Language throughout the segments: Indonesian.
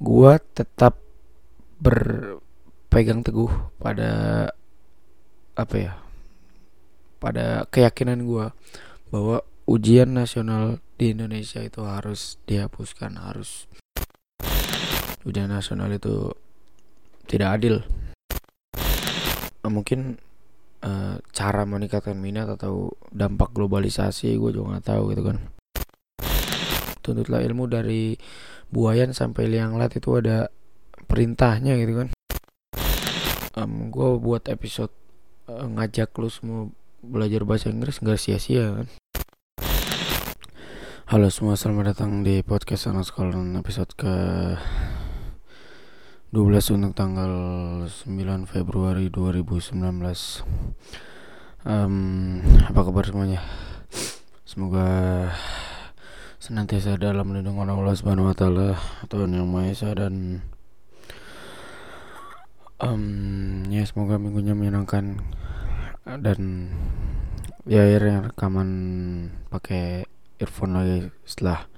gua tetap berpegang teguh pada apa ya pada keyakinan gua bahwa ujian nasional di Indonesia itu harus dihapuskan harus ujian nasional itu tidak adil. Mungkin uh, cara meningkatkan minat atau dampak globalisasi gue juga nggak tahu gitu kan. Tuntutlah ilmu dari buayan sampai liang lat itu ada perintahnya gitu kan. Um, gue buat episode uh, ngajak lu semua belajar bahasa Inggris nggak sia-sia kan. Halo semua, selamat datang di podcast anak sekolah episode ke 12 untuk tanggal 9 Februari 2019 um, Apa kabar semuanya? Semoga senantiasa dalam lindungan Allah Subhanahu wa taala Tuhan yang Maha Esa dan um, ya semoga minggunya menyenangkan dan ya akhirnya rekaman pakai earphone lagi setelah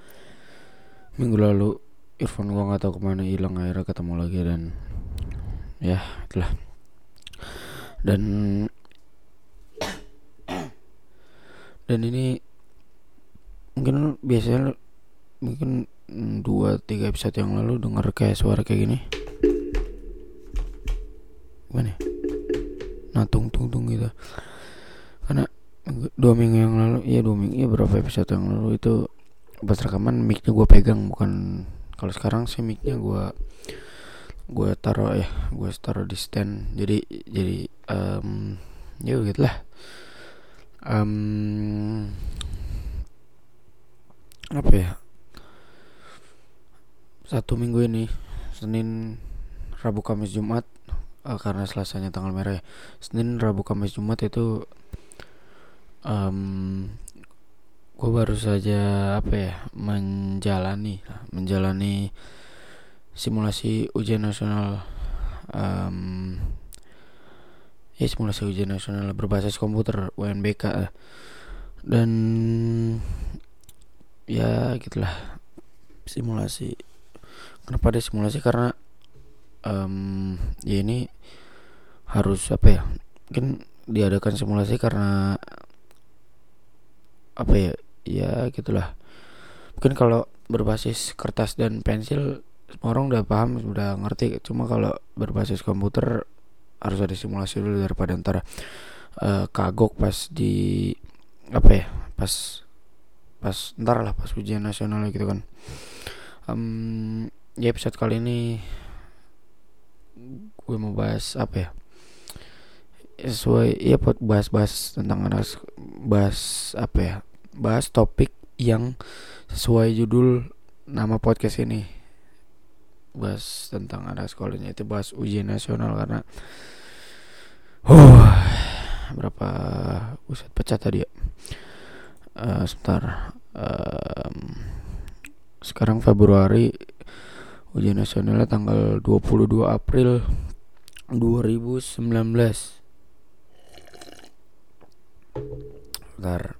minggu lalu earphone gua nggak tahu ke mana hilang akhirnya ketemu lagi dan ya itulah. Dan dan ini mungkin biasanya mungkin dua tiga episode yang lalu dengar kayak suara kayak gini. Gimana ya? nah tung tung tung gitu. Karena dua minggu yang lalu iya dua minggu ya berapa episode yang lalu itu pas rekaman micnya gue pegang bukan kalau sekarang sih micnya gue gue taruh ya gue taruh di stand. Jadi jadi um, ya gitulah um, apa ya? Satu minggu ini Senin Rabu Kamis Jumat uh, karena Selasanya tanggal merah ya. Senin Rabu Kamis Jumat itu um, gue baru saja apa ya menjalani menjalani simulasi ujian nasional um, ya simulasi ujian nasional berbasis komputer UNBK dan ya gitulah. Simulasi. Kenapa ada simulasi? Karena um, ya ini harus apa ya? Mungkin diadakan simulasi karena apa ya? Ya gitulah. Mungkin kalau berbasis kertas dan pensil semua orang udah paham udah ngerti. Cuma kalau berbasis komputer harus ada simulasi dulu daripada ntar uh, kagok pas di apa ya? Pas pas ntar lah pas ujian nasional gitu kan. Um, ya episode kali ini gue mau bahas apa ya? Sesuai ya buat bahas-bahas tentang anak bahas apa ya? Bahas topik yang sesuai judul nama podcast ini. Bahas tentang anak sekolahnya itu bahas ujian nasional karena uh berapa uset pecah tadi ya. Uh, sebentar um, sekarang Februari ujian nasionalnya tanggal 22 April 2019 Bentar.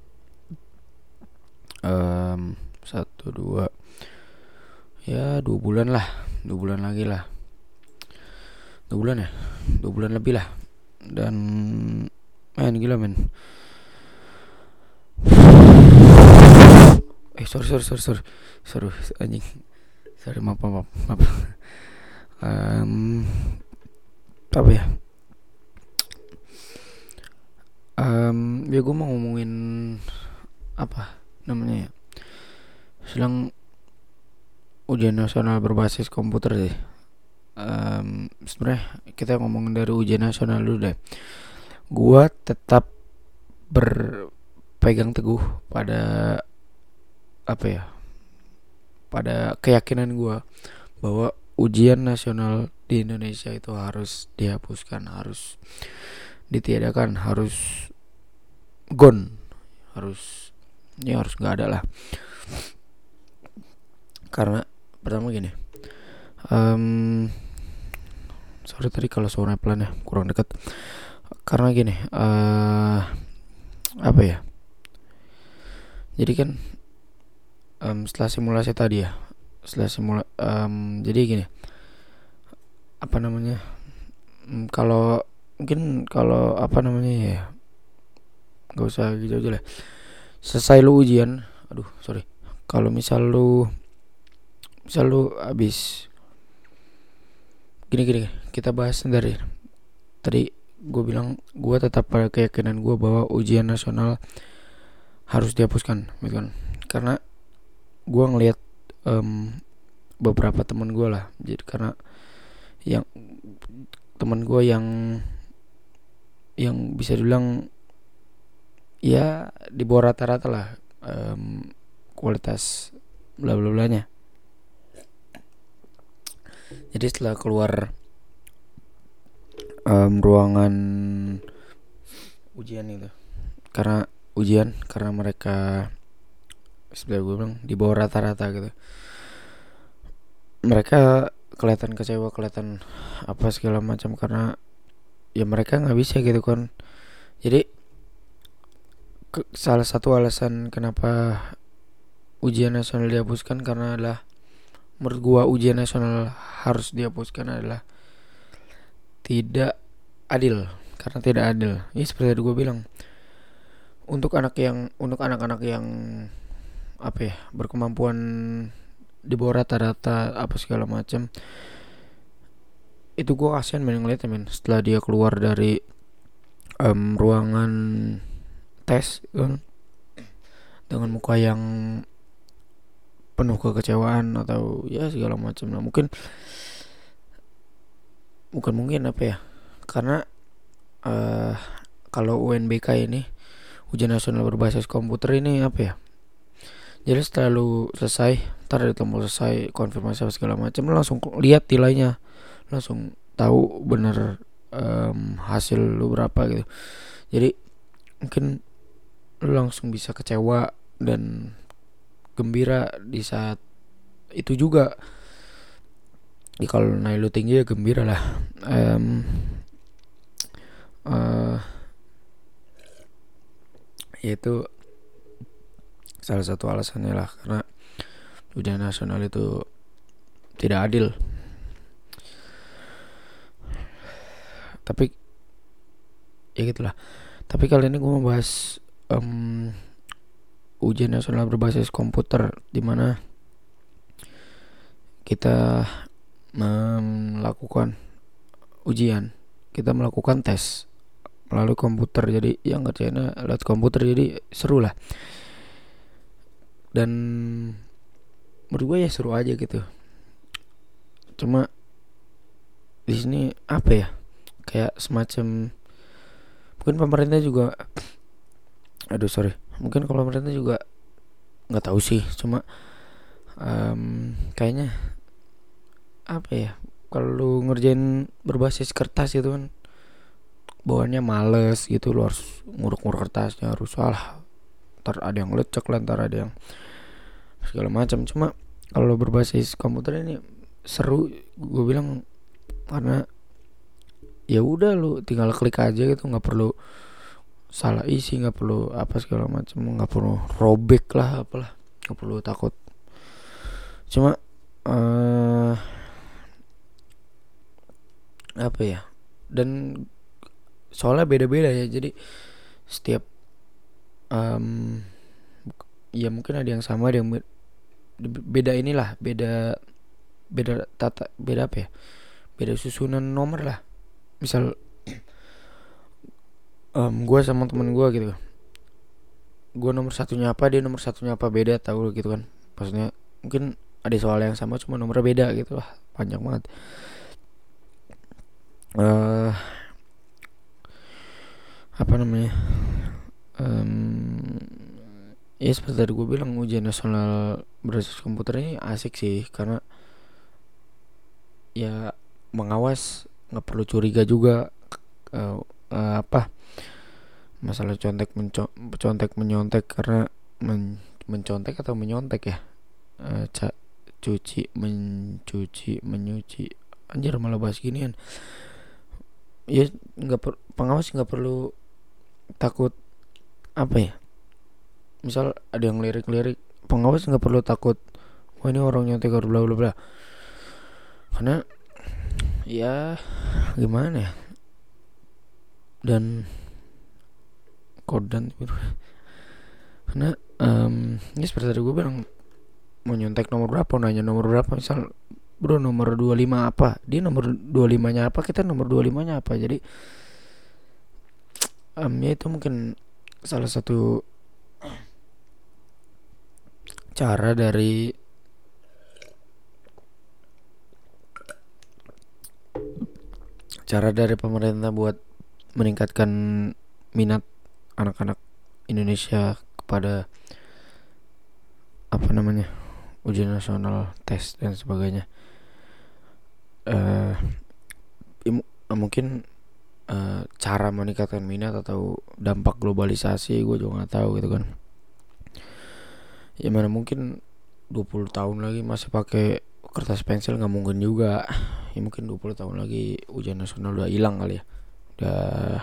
Um, Satu dua. Ya dua bulan lah. Dua bulan lagi lah. Dua bulan ya? Dua bulan lebih lah. Dan Men gila men Eh sorry sorry sorry sorry. Sorry anjing. Sorry maaf maaf maaf um, Apa ya? Um, ya gue mau ngomongin apa namanya ya? Sedang ujian nasional berbasis komputer sih. Um, sebenarnya kita ngomongin dari ujian nasional dulu deh. Gue tetap berpegang teguh pada apa ya pada keyakinan gue bahwa ujian nasional di Indonesia itu harus dihapuskan harus ditiadakan harus gone harus ya harus nggak ada lah. Karena pertama gini um, sorry tadi kalau suara pelan ya kurang dekat karena gini uh, apa ya jadi kan um, setelah simulasi tadi ya setelah simula um, jadi gini apa namanya um, kalau mungkin kalau apa namanya ya nggak usah gitu aja lah. Selesai lu ujian aduh sorry kalau misal lu misal lu habis gini gini kita bahas dari tadi gue bilang gue tetap pada keyakinan gue bahwa ujian nasional harus dihapuskan gitu kan. Karena gue ngelihat um, beberapa teman gue lah. Jadi karena yang teman gue yang yang bisa dibilang ya di bawah rata-rata lah um, kualitas bla bla blanya. Jadi setelah keluar um, ruangan ujian itu. Karena ujian karena mereka sebenarnya gue bilang di bawah rata-rata gitu. Mereka kelihatan kecewa kelihatan apa segala macam karena ya mereka nggak bisa gitu kan. Jadi ke, salah satu alasan kenapa ujian nasional dihapuskan karena adalah menurut gua ujian nasional harus dihapuskan adalah tidak adil karena tidak adil. Ini seperti yang gue bilang untuk anak yang untuk anak-anak yang apa ya berkemampuan di bawah rata-rata apa segala macam itu gue kasihan main ngeliatnya men. Setelah dia keluar dari um, ruangan tes kan dengan muka yang penuh kekecewaan atau ya segala macam lah mungkin bukan mungkin apa ya karena uh, kalau UNBK ini ujian nasional berbasis komputer ini apa ya jadi setelah lu selesai ntar di tombol selesai konfirmasi apa segala macam langsung lihat nilainya. Langsung tahu bener um, hasil lu berapa gitu. Jadi mungkin lu langsung bisa kecewa dan gembira di saat itu juga. Ya kalau naik lu tinggi ya gembira lah. Um, uh, yaitu salah satu alasannya lah karena ujian nasional itu tidak adil. Tapi ya gitulah. Tapi kali ini gue mau bahas um, ujian nasional berbasis komputer di mana kita melakukan ujian. Kita melakukan tes melalui komputer. Jadi yang kerjanya lewat komputer. Jadi seru lah dan menurut gue ya seru aja gitu. Cuma di sini apa ya? Kayak semacam mungkin pemerintah juga aduh sorry mungkin kalau pemerintah juga nggak tahu sih. Cuma um, kayaknya apa ya? Kalau ngerjain berbasis kertas itu kan bawaannya males gitu lo harus nguruk-nguruk kertasnya harus salah ntar ada yang lecek lah ntar ada yang segala macam. Cuma kalau berbasis komputer ini seru gue bilang karena ya udah lu tinggal klik aja gitu nggak perlu salah isi nggak perlu apa segala macam nggak perlu robek lah apalah nggak perlu takut. Cuma uh, apa ya dan soalnya beda-beda ya jadi setiap um, ya mungkin ada yang sama ada yang beda inilah beda beda tata beda apa ya? Beda susunan nomor lah. Misal um, gue sama temen gue gitu. Gue nomor satunya apa dia nomor satunya apa beda tahu gitu kan. Maksudnya mungkin ada soal yang sama cuma nomornya beda gitu lah. Panjang banget. Uh, apa namanya um, ya seperti tadi gue bilang ujian nasional berbasis komputer ini asik sih karena ya mengawas nggak perlu curiga juga uh, uh, apa masalah contek menco contek menyontek karena men mencontek atau menyontek ya uh, ca cuci mencuci menyuci anjir malah bahas ginian. Ya nggak pengawas nggak perlu takut apa ya? Misal ada yang lirik-lirik pengawas nggak perlu takut. Wah ini orang nyontek harus bla bla bla. Karena ya gimana ya? Dan kodan karena um, ini seperti tadi gue bilang mau nyontek nomor berapa nanya nomor berapa misal bro nomor 25 apa? Dia nomor 25 nya apa kita nomor 25 nya apa? Jadi um, ya itu mungkin salah satu cara dari cara dari pemerintah buat meningkatkan minat anak-anak Indonesia kepada apa namanya ujian nasional tes dan sebagainya. Uh, mungkin uh, cara meningkatkan minat atau dampak globalisasi gue juga nggak tahu gitu kan. Ya mana mungkin 20 tahun lagi masih pakai kertas pensil nggak mungkin juga. Ya mungkin 20 tahun lagi ujian nasional udah hilang kali ya. Udah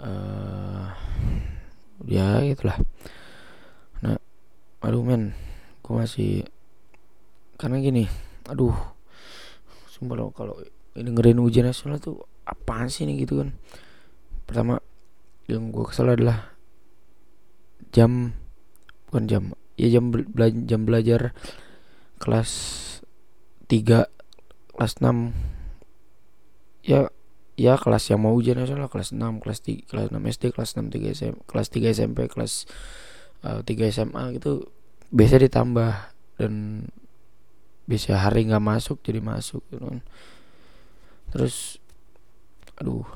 uh, ya gitulah nah aduh men gue masih karena gini aduh sumpah loh kalau dengerin ujian nasional tuh apaan sih nih gitu kan? Pertama yang gue kesel adalah jam bukan jam ya jam bela jam belajar kelas 3 kelas 6 ya ya kelas yang mau ujian nasional kelas 6 kelas 3 kelas 6 SD kelas 6 3 SMP kelas 3 SMP kelas uh, 3 SMA gitu biasa ditambah dan bisa hari nggak masuk jadi masuk gitu kan. Terus aduh.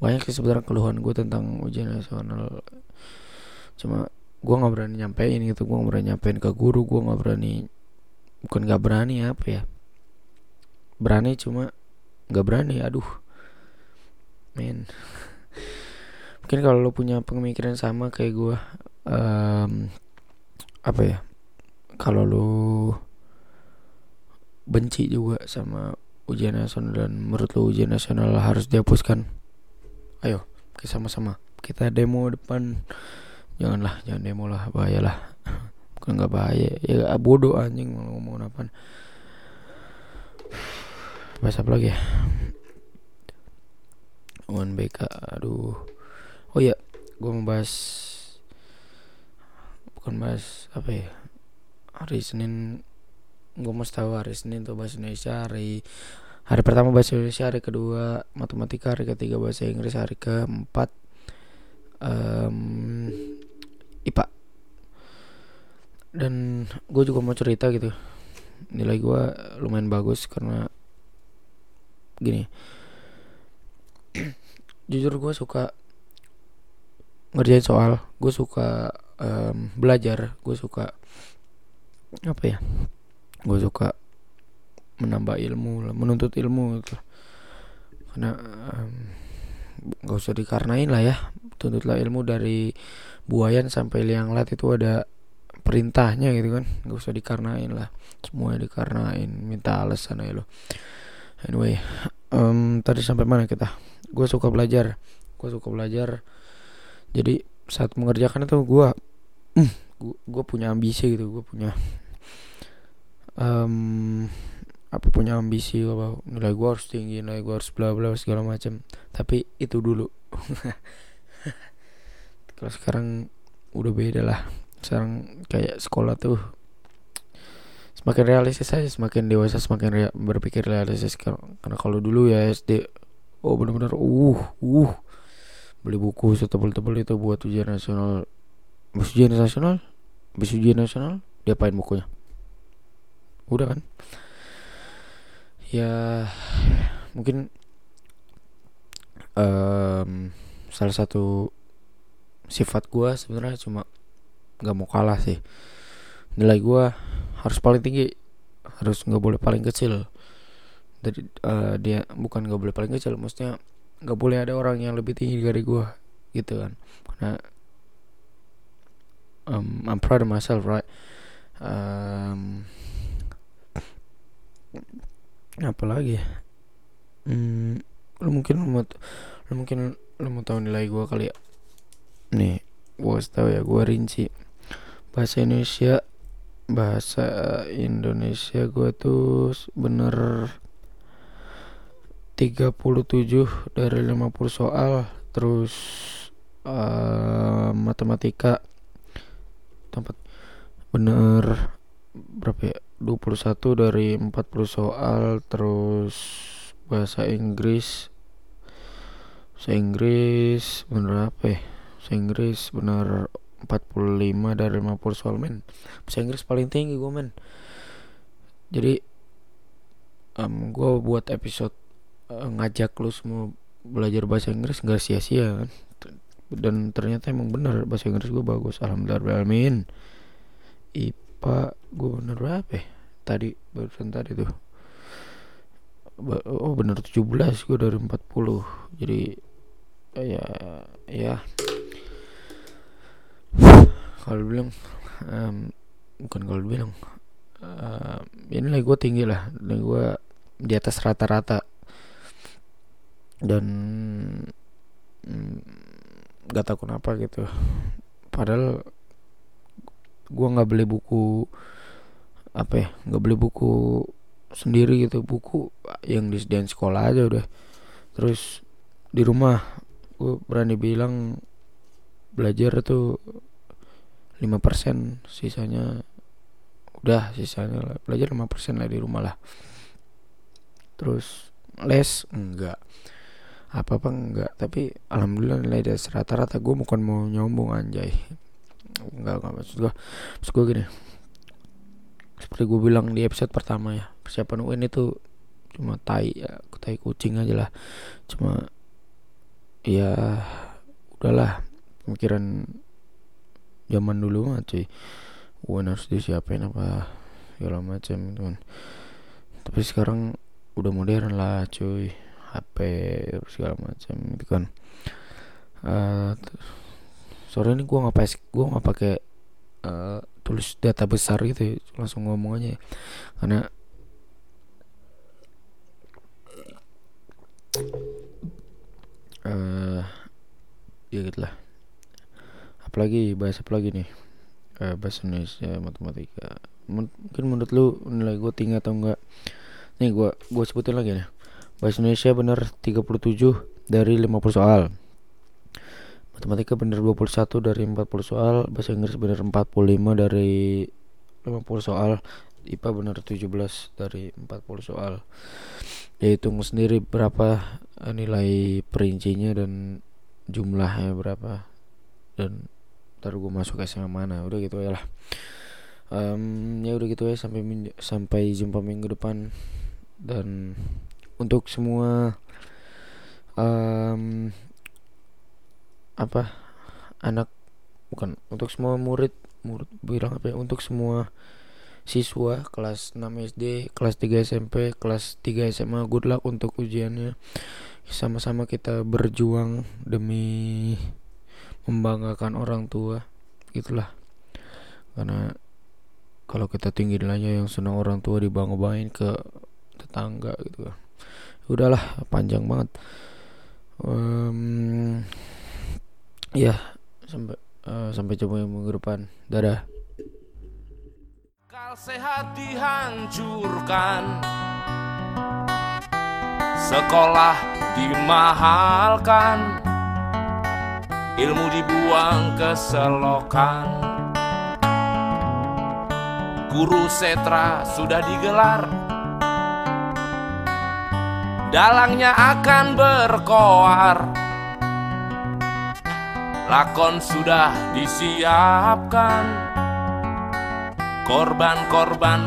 Banyak sih sebenarnya keluhan gue tentang ujian nasional. Cuma gue nggak berani nyampein gitu gue nggak berani nyampein ke guru gue nggak berani bukan nggak berani apa ya? Berani cuma nggak berani aduh. Men. Mungkin kalau lo punya pemikiran sama kayak gue um, apa ya? Kalau lo benci juga sama ujian nasional dan menurut lo ujian nasional harus dihapuskan? Ayo kita sama-sama. Kita demo depan. Janganlah jangan demo lah bahaya lah. Bukan nggak bahaya ya bodoh anjing mau ngomong apa bahas apa lagi ya? One BK aduh. Oh ya gue mau bahas bukan bahas apa ya hari Senin gue mau tahu hari Senin tuh bahasa Indonesia hari hari pertama bahasa Indonesia hari kedua matematika hari ketiga bahasa Inggris hari keempat um, IPA dan gue juga mau cerita gitu. Nilai gue lumayan bagus karena gini. Jujur gue suka ngerjain soal gue suka um, belajar gue suka apa ya gue suka menambah ilmu menuntut ilmu gitu. Karena um, gak usah dikarnain lah ya. Tuntutlah ilmu dari buayan sampai liang lat itu ada perintahnya gitu kan. Gak usah dikarnain lah semuanya dikarnain minta alasan aja lo anyway um, tadi sampai mana kita? Gue suka belajar gue suka belajar. Jadi saat mengerjakan itu gue mm, gue punya ambisi gitu gue punya um, apa punya ambisi apa nilai gue harus tinggi nilai gue harus bla bla segala macam. Tapi itu dulu. Kalau sekarang udah beda lah. Sekarang kayak sekolah tuh semakin realistis aja semakin dewasa semakin rea berpikir realistis. Karena kalau dulu ya SD oh benar-benar uh uh beli buku setebel-tebel itu buat ujian nasional. Ujian nasional? Bus ujian nasional diapain bukunya udah kan? Ya mungkin um, salah satu sifat gue sebenarnya cuma nggak mau kalah sih. Nilai gue harus paling tinggi harus nggak boleh paling kecil. Dari uh, dia bukan nggak boleh paling kecil maksudnya nggak boleh ada orang yang lebih tinggi dari gue gitu kan. Karena um, I'm proud of myself right? Um, apa lagi ya? Hmm, lu mungkin lu mau lu mungkin lu mau tahu nilai gue kali ya? Nih gue tahu ya gue rinci. Bahasa Indonesia bahasa Indonesia gue tuh bener 37 dari 50 soal terus uh, matematika tempat bener berapa ya 21 dari 40 soal terus bahasa Inggris. Bahasa Inggris bener apa ya? Bahasa Inggris bener 45 dari 50 soal men. Bahasa Inggris paling tinggi gue men. Jadi um, gue buat episode uh, ngajak lu semua belajar bahasa Inggris nggak sia-sia kan? Dan ternyata emang bener bahasa Inggris gue bagus. Alhamdulillah amin Gue bener berapa ya? Tadi barusan tadi tuh. Oh bener 17 gue dari 40 jadi ya ya. Kalau bilang um, bukan kalau bilang uh, ini lah gue tinggi lah. Nilai gue di atas rata-rata. Dan mm, gak tau kenapa gitu. Padahal gue nggak beli buku apa ya nggak beli buku sendiri gitu. Buku yang disediain sekolah aja udah. Terus di rumah gue berani bilang belajar tuh 5% sisanya. Udah sisanya lah. belajar 5% lah di rumah lah. Terus les enggak. Apa apa enggak tapi alhamdulillah nilai dasar rata-rata. Gue bukan mau nyombong anjay enggak enggak maksud gue maksud gue gini. Seperti gue bilang di episode pertama ya persiapan UN itu cuma tai ya tai kucing aja lah. Cuma ya udahlah pemikiran zaman dulu mah cuy. UN harus disiapin apa segala macam kan tapi sekarang udah modern lah cuy. HP segala macam gitu kan. Uh, sore ini gua nggak pakai gua nggak pakai uh, tulis data besar gitu ya. langsung ngomong aja ya. karena uh, ya gitulah. Apalagi bahasa apa lagi nih? Uh, bahasa Indonesia matematika. Mungkin menurut lu nilai gue tinggi atau enggak? Nih gue gue sebutin lagi nih. Bahasa Indonesia bener 37 dari 50 soal matematika bener 21 dari 40 soal bahasa Inggris bener 45 dari 50 soal IPA bener 17 dari 40 soal. Ya hitung sendiri berapa eh, nilai perincinya dan jumlahnya berapa. Dan ntar gue masuk SMA mana udah gitu ya lah. Um, ya udah gitu ya sampai sampai jumpa minggu depan. Dan untuk semua um, apa anak bukan untuk semua murid murid bilang apa ya untuk semua siswa kelas 6 SD, kelas 3 SMP, kelas 3 SMA good luck untuk ujiannya. Sama-sama kita berjuang demi membanggakan orang tua itulah karena kalau kita tinggi nilainya yang senang orang tua dibangga-banggain ke tetangga gitu. Udahlah panjang banget. Um, ya sampai uh, sampai jumpa minggu depan. Dadah. Kal sehat dihancurkan Sekolah dimahalkan. Ilmu dibuang ke selokan. Guru setra sudah digelar. Dalangnya akan berkoar Lakon sudah disiapkan. Korban-korban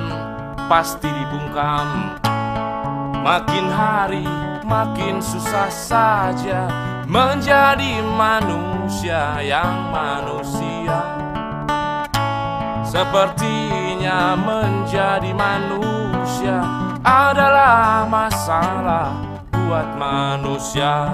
pasti dibungkam. Makin hari makin susah saja menjadi manusia yang manusia. Sepertinya menjadi manusia adalah masalah buat manusia